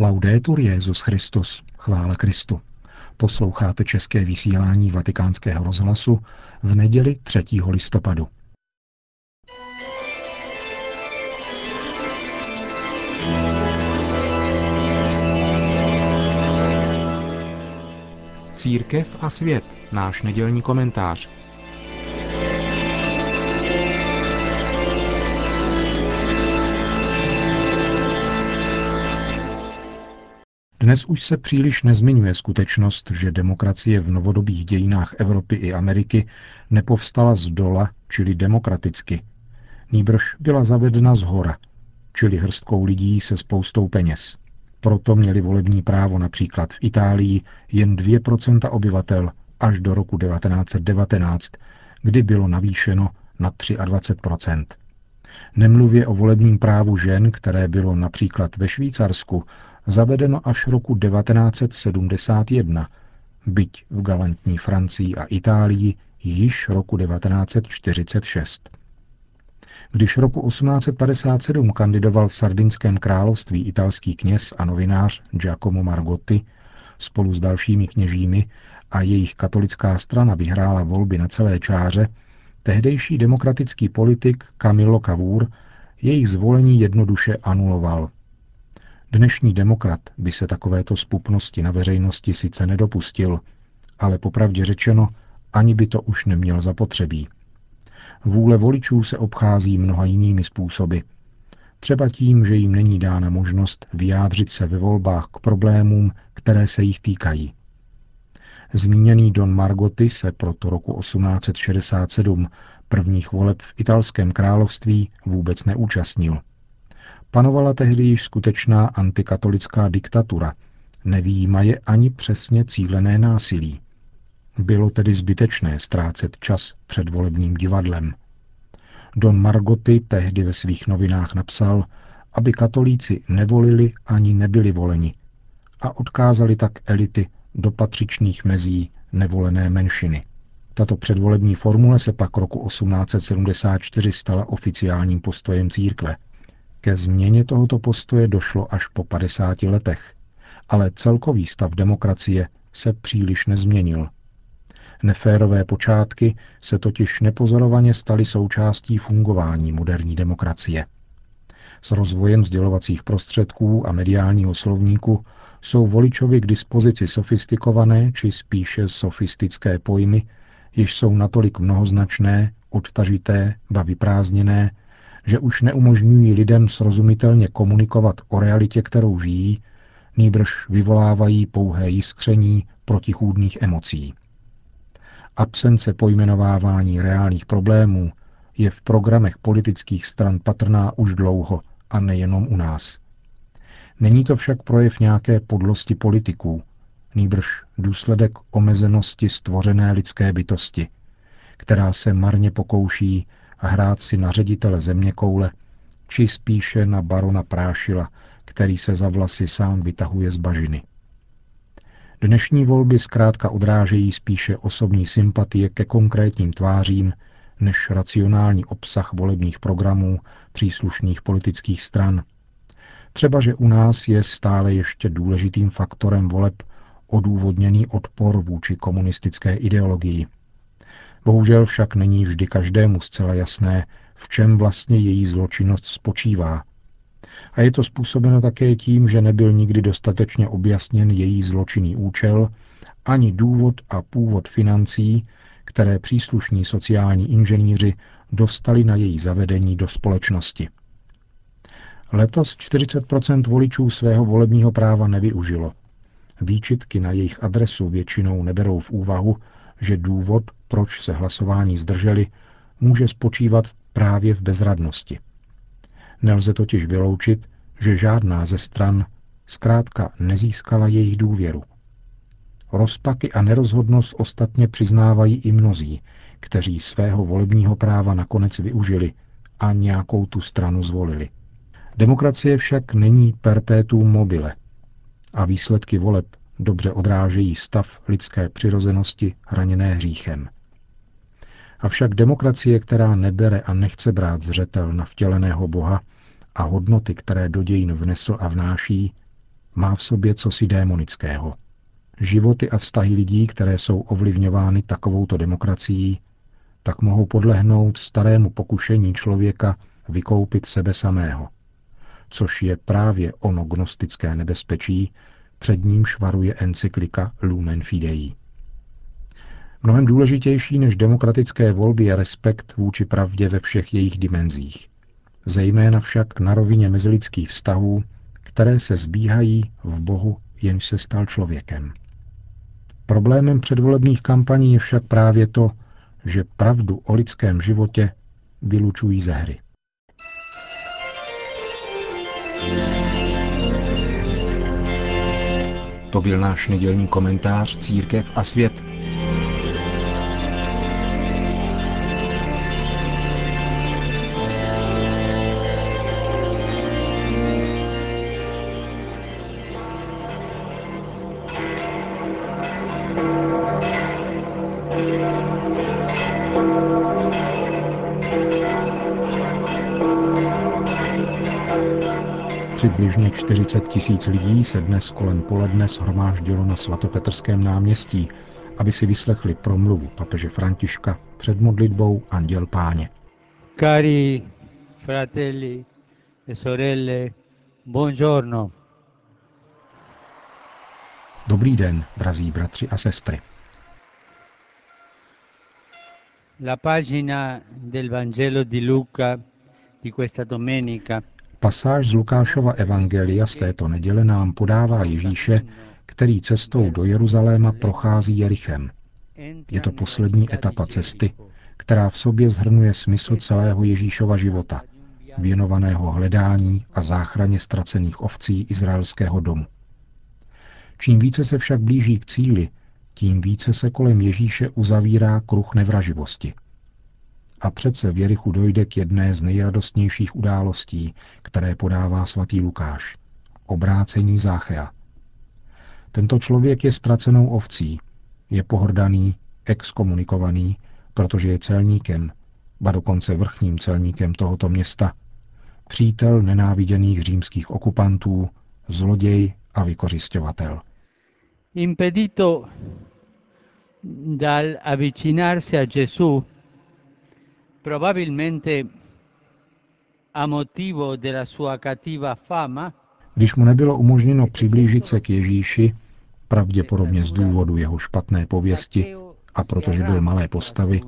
Laudetur Jezus Christus, chvála Kristu. Posloucháte české vysílání Vatikánského rozhlasu v neděli 3. listopadu. Církev a svět, náš nedělní komentář. Dnes už se příliš nezmiňuje skutečnost, že demokracie v novodobých dějinách Evropy i Ameriky nepovstala z dola, čili demokraticky. Nýbrž byla zavedena z hora, čili hrstkou lidí se spoustou peněz. Proto měli volební právo například v Itálii jen 2% obyvatel až do roku 1919, kdy bylo navýšeno na 23%. Nemluvě o volebním právu žen, které bylo například ve Švýcarsku zavedeno až roku 1971, byť v galantní Francii a Itálii již roku 1946. Když roku 1857 kandidoval v Sardinském království italský kněz a novinář Giacomo Margotti spolu s dalšími kněžími a jejich katolická strana vyhrála volby na celé čáře, tehdejší demokratický politik Camillo Cavour jejich zvolení jednoduše anuloval. Dnešní demokrat by se takovéto spupnosti na veřejnosti sice nedopustil, ale popravdě řečeno, ani by to už neměl zapotřebí. Vůle voličů se obchází mnoha jinými způsoby. Třeba tím, že jim není dána možnost vyjádřit se ve volbách k problémům, které se jich týkají. Zmíněný Don Margotti se proto roku 1867 prvních voleb v italském království vůbec neúčastnil. Panovala tehdy již skutečná antikatolická diktatura, nevýjímaje ani přesně cílené násilí. Bylo tedy zbytečné ztrácet čas před volebním divadlem. Don Margoty tehdy ve svých novinách napsal, aby katolíci nevolili ani nebyli voleni a odkázali tak elity do patřičných mezí nevolené menšiny. Tato předvolební formule se pak roku 1874 stala oficiálním postojem církve. Ke změně tohoto postoje došlo až po 50 letech, ale celkový stav demokracie se příliš nezměnil. Neférové počátky se totiž nepozorovaně staly součástí fungování moderní demokracie. S rozvojem sdělovacích prostředků a mediálního slovníku jsou voličovi k dispozici sofistikované či spíše sofistické pojmy, jež jsou natolik mnohoznačné, odtažité, ba vyprázdněné, že už neumožňují lidem srozumitelně komunikovat o realitě, kterou žijí, nýbrž vyvolávají pouhé jiskření protichůdných emocí. Absence pojmenovávání reálných problémů je v programech politických stran patrná už dlouho a nejenom u nás. Není to však projev nějaké podlosti politiků, nýbrž důsledek omezenosti stvořené lidské bytosti, která se marně pokouší hrát si na ředitele země koule, či spíše na barona Prášila, který se za vlasy sám vytahuje z bažiny. Dnešní volby zkrátka odrážejí spíše osobní sympatie ke konkrétním tvářím, než racionální obsah volebních programů příslušných politických stran. Třeba, že u nás je stále ještě důležitým faktorem voleb odůvodněný odpor vůči komunistické ideologii. Bohužel však není vždy každému zcela jasné, v čem vlastně její zločinnost spočívá. A je to způsobeno také tím, že nebyl nikdy dostatečně objasněn její zločinný účel, ani důvod a původ financí, které příslušní sociální inženýři dostali na její zavedení do společnosti. Letos 40% voličů svého volebního práva nevyužilo. Výčitky na jejich adresu většinou neberou v úvahu, že důvod, proč se hlasování zdrželi, může spočívat právě v bezradnosti. Nelze totiž vyloučit, že žádná ze stran zkrátka nezískala jejich důvěru. Rozpaky a nerozhodnost ostatně přiznávají i mnozí, kteří svého volebního práva nakonec využili a nějakou tu stranu zvolili. Demokracie však není perpetuum mobile a výsledky voleb dobře odrážejí stav lidské přirozenosti hraněné hříchem. Avšak demokracie, která nebere a nechce brát zřetel na vtěleného Boha a hodnoty, které do dějin vnesl a vnáší, má v sobě cosi démonického. Životy a vztahy lidí, které jsou ovlivňovány takovouto demokracií, tak mohou podlehnout starému pokušení člověka vykoupit sebe samého, což je právě ono gnostické nebezpečí, před ním švaruje encyklika Lumen Fidei. Mnohem důležitější než demokratické volby je respekt vůči pravdě ve všech jejich dimenzích. Zejména však na rovině mezilidských vztahů, které se zbíhají v Bohu, jenž se stal člověkem. Problémem předvolebních kampaní je však právě to, že pravdu o lidském životě vylučují ze hry. To byl náš nedělní komentář Církev a svět Přibližně 40 tisíc lidí se dnes kolem poledne shromáždilo na svatopetrském náměstí, aby si vyslechli promluvu papeže Františka před modlitbou Anděl Páně. Cari fratelli e sorelle, buongiorno. Dobrý den, drazí bratři a sestry. La pagina del Vangelo di Luca di questa domenica Pasáž z Lukášova evangelia z této neděle nám podává Ježíše, který cestou do Jeruzaléma prochází Jerichem. Je to poslední etapa cesty, která v sobě zhrnuje smysl celého Ježíšova života, věnovaného hledání a záchraně ztracených ovcí izraelského domu. Čím více se však blíží k cíli, tím více se kolem Ježíše uzavírá kruh nevraživosti – a přece v Jerichu dojde k jedné z nejradostnějších událostí, které podává svatý Lukáš. Obrácení Záchea. Tento člověk je ztracenou ovcí, je pohrdaný, exkomunikovaný, protože je celníkem, ba dokonce vrchním celníkem tohoto města, přítel nenáviděných římských okupantů, zloděj a vykořišťovatel. Impedito dal avvicinarsi a Gesù když mu nebylo umožněno přiblížit se k Ježíši, pravděpodobně z důvodu jeho špatné pověsti a protože byl malé postavy,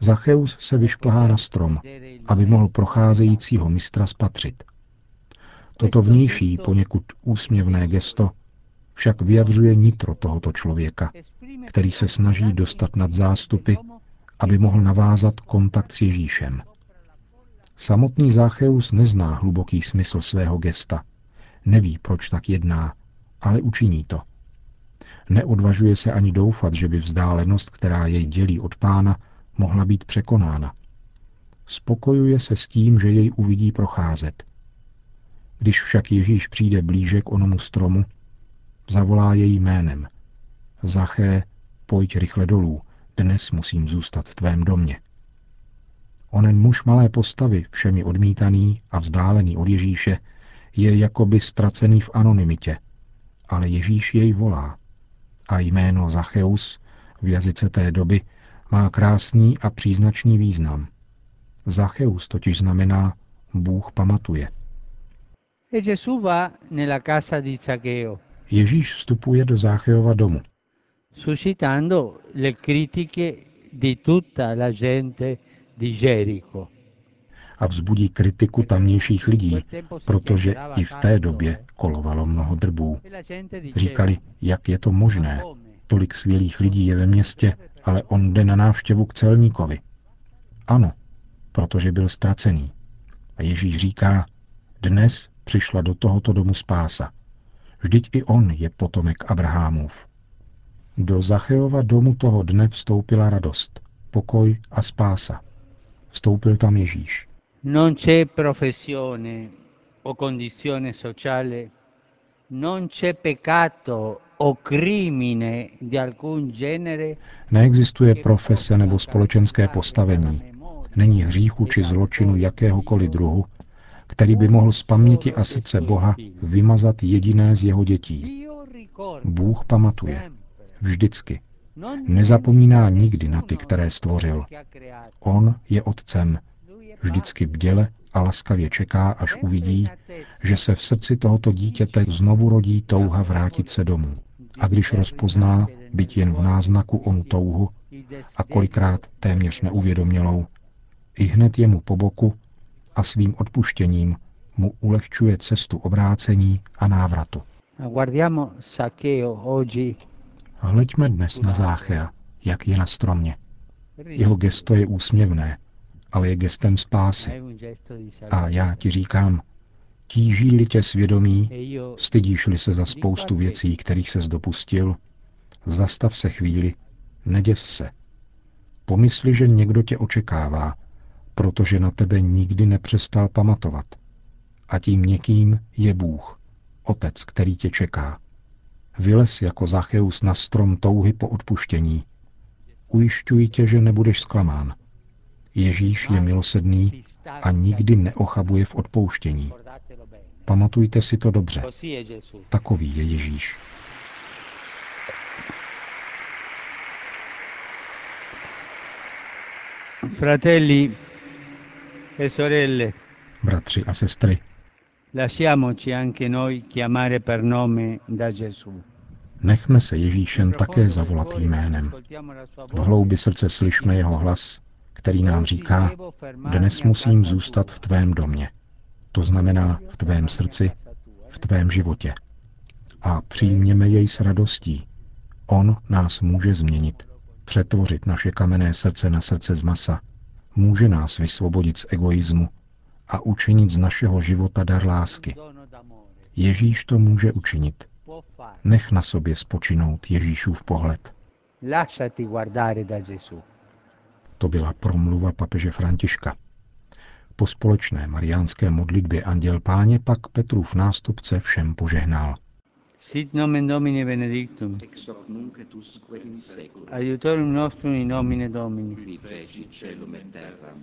Zacheus se vyšplhá na strom, aby mohl procházejícího mistra spatřit. Toto vnější, poněkud úsměvné gesto však vyjadřuje nitro tohoto člověka, který se snaží dostat nad zástupy aby mohl navázat kontakt s Ježíšem. Samotný Zácheus nezná hluboký smysl svého gesta. Neví, proč tak jedná, ale učiní to. Neodvažuje se ani doufat, že by vzdálenost, která jej dělí od pána, mohla být překonána. Spokojuje se s tím, že jej uvidí procházet. Když však Ježíš přijde blíže k onomu stromu, zavolá jej jménem. Zaché, pojď rychle dolů, dnes musím zůstat v tvém domě. Onen muž malé postavy, všemi odmítaný a vzdálený od Ježíše, je jakoby ztracený v anonymitě, ale Ježíš jej volá. A jméno Zacheus v jazyce té doby má krásný a příznačný význam. Zacheus totiž znamená Bůh pamatuje. Ježíš vstupuje do Zácheova domu suscitando le critiche di tutta la gente di Jericho. A vzbudí kritiku tamnějších lidí, protože i v té době kolovalo mnoho drbů. Říkali, jak je to možné. Tolik svělých lidí je ve městě, ale on jde na návštěvu k celníkovi. Ano, protože byl ztracený. A Ježíš říká, dnes přišla do tohoto domu spása. Vždyť i on je potomek Abrahamův. Do Zacheova domu toho dne vstoupila radost, pokoj a spása. Vstoupil tam Ježíš. Non c'è professione o condizione sociale, non c'è peccato o crimine di alcun genere. Neexistuje profese nebo společenské postavení. Není hříchu či zločinu jakéhokoliv druhu, který by mohl z paměti a srdce Boha vymazat jediné z jeho dětí. Bůh pamatuje. Vždycky. Nezapomíná nikdy na ty, které stvořil. On je otcem. Vždycky bděle a laskavě čeká, až uvidí, že se v srdci tohoto dítěte znovu rodí touha vrátit se domů. A když rozpozná, byť jen v náznaku onu touhu, a kolikrát téměř neuvědomělou, i hned je mu po boku a svým odpuštěním mu ulehčuje cestu obrácení a návratu. Hleďme dnes na Záchea, jak je na stromě. Jeho gesto je úsměvné, ale je gestem spásy. A já ti říkám, tíží-li tě svědomí, stydíš-li se za spoustu věcí, kterých se dopustil, zastav se chvíli, neděs se. Pomysli, že někdo tě očekává, protože na tebe nikdy nepřestal pamatovat. A tím někým je Bůh, Otec, který tě čeká. Vylez jako Zacheus na strom touhy po odpuštění. Ujišťuji tě, že nebudeš zklamán. Ježíš je milosedný a nikdy neochabuje v odpouštění. Pamatujte si to dobře. Takový je Ježíš. Fratelli e sorelle, Bratři a sestry, anche noi chiamare per nome da Gesù. nechme se Ježíšem také zavolat jménem. V hloubi srdce slyšme jeho hlas, který nám říká, dnes musím zůstat v tvém domě. To znamená v tvém srdci, v tvém životě. A přijměme jej s radostí. On nás může změnit, přetvořit naše kamenné srdce na srdce z masa, může nás vysvobodit z egoismu a učinit z našeho života dar lásky. Ježíš to může učinit. Nech na sobě spočinout Ježíšův pohled. To byla promluva papeže Františka. Po společné mariánské modlitbě Anděl Páně pak Petrův nástupce všem požehnal. Sit nomen Domini benedictum. Ex hoc nunc et usque in seculum. Aiutorium nostrum in nomine Domini. Qui feci celum et terram.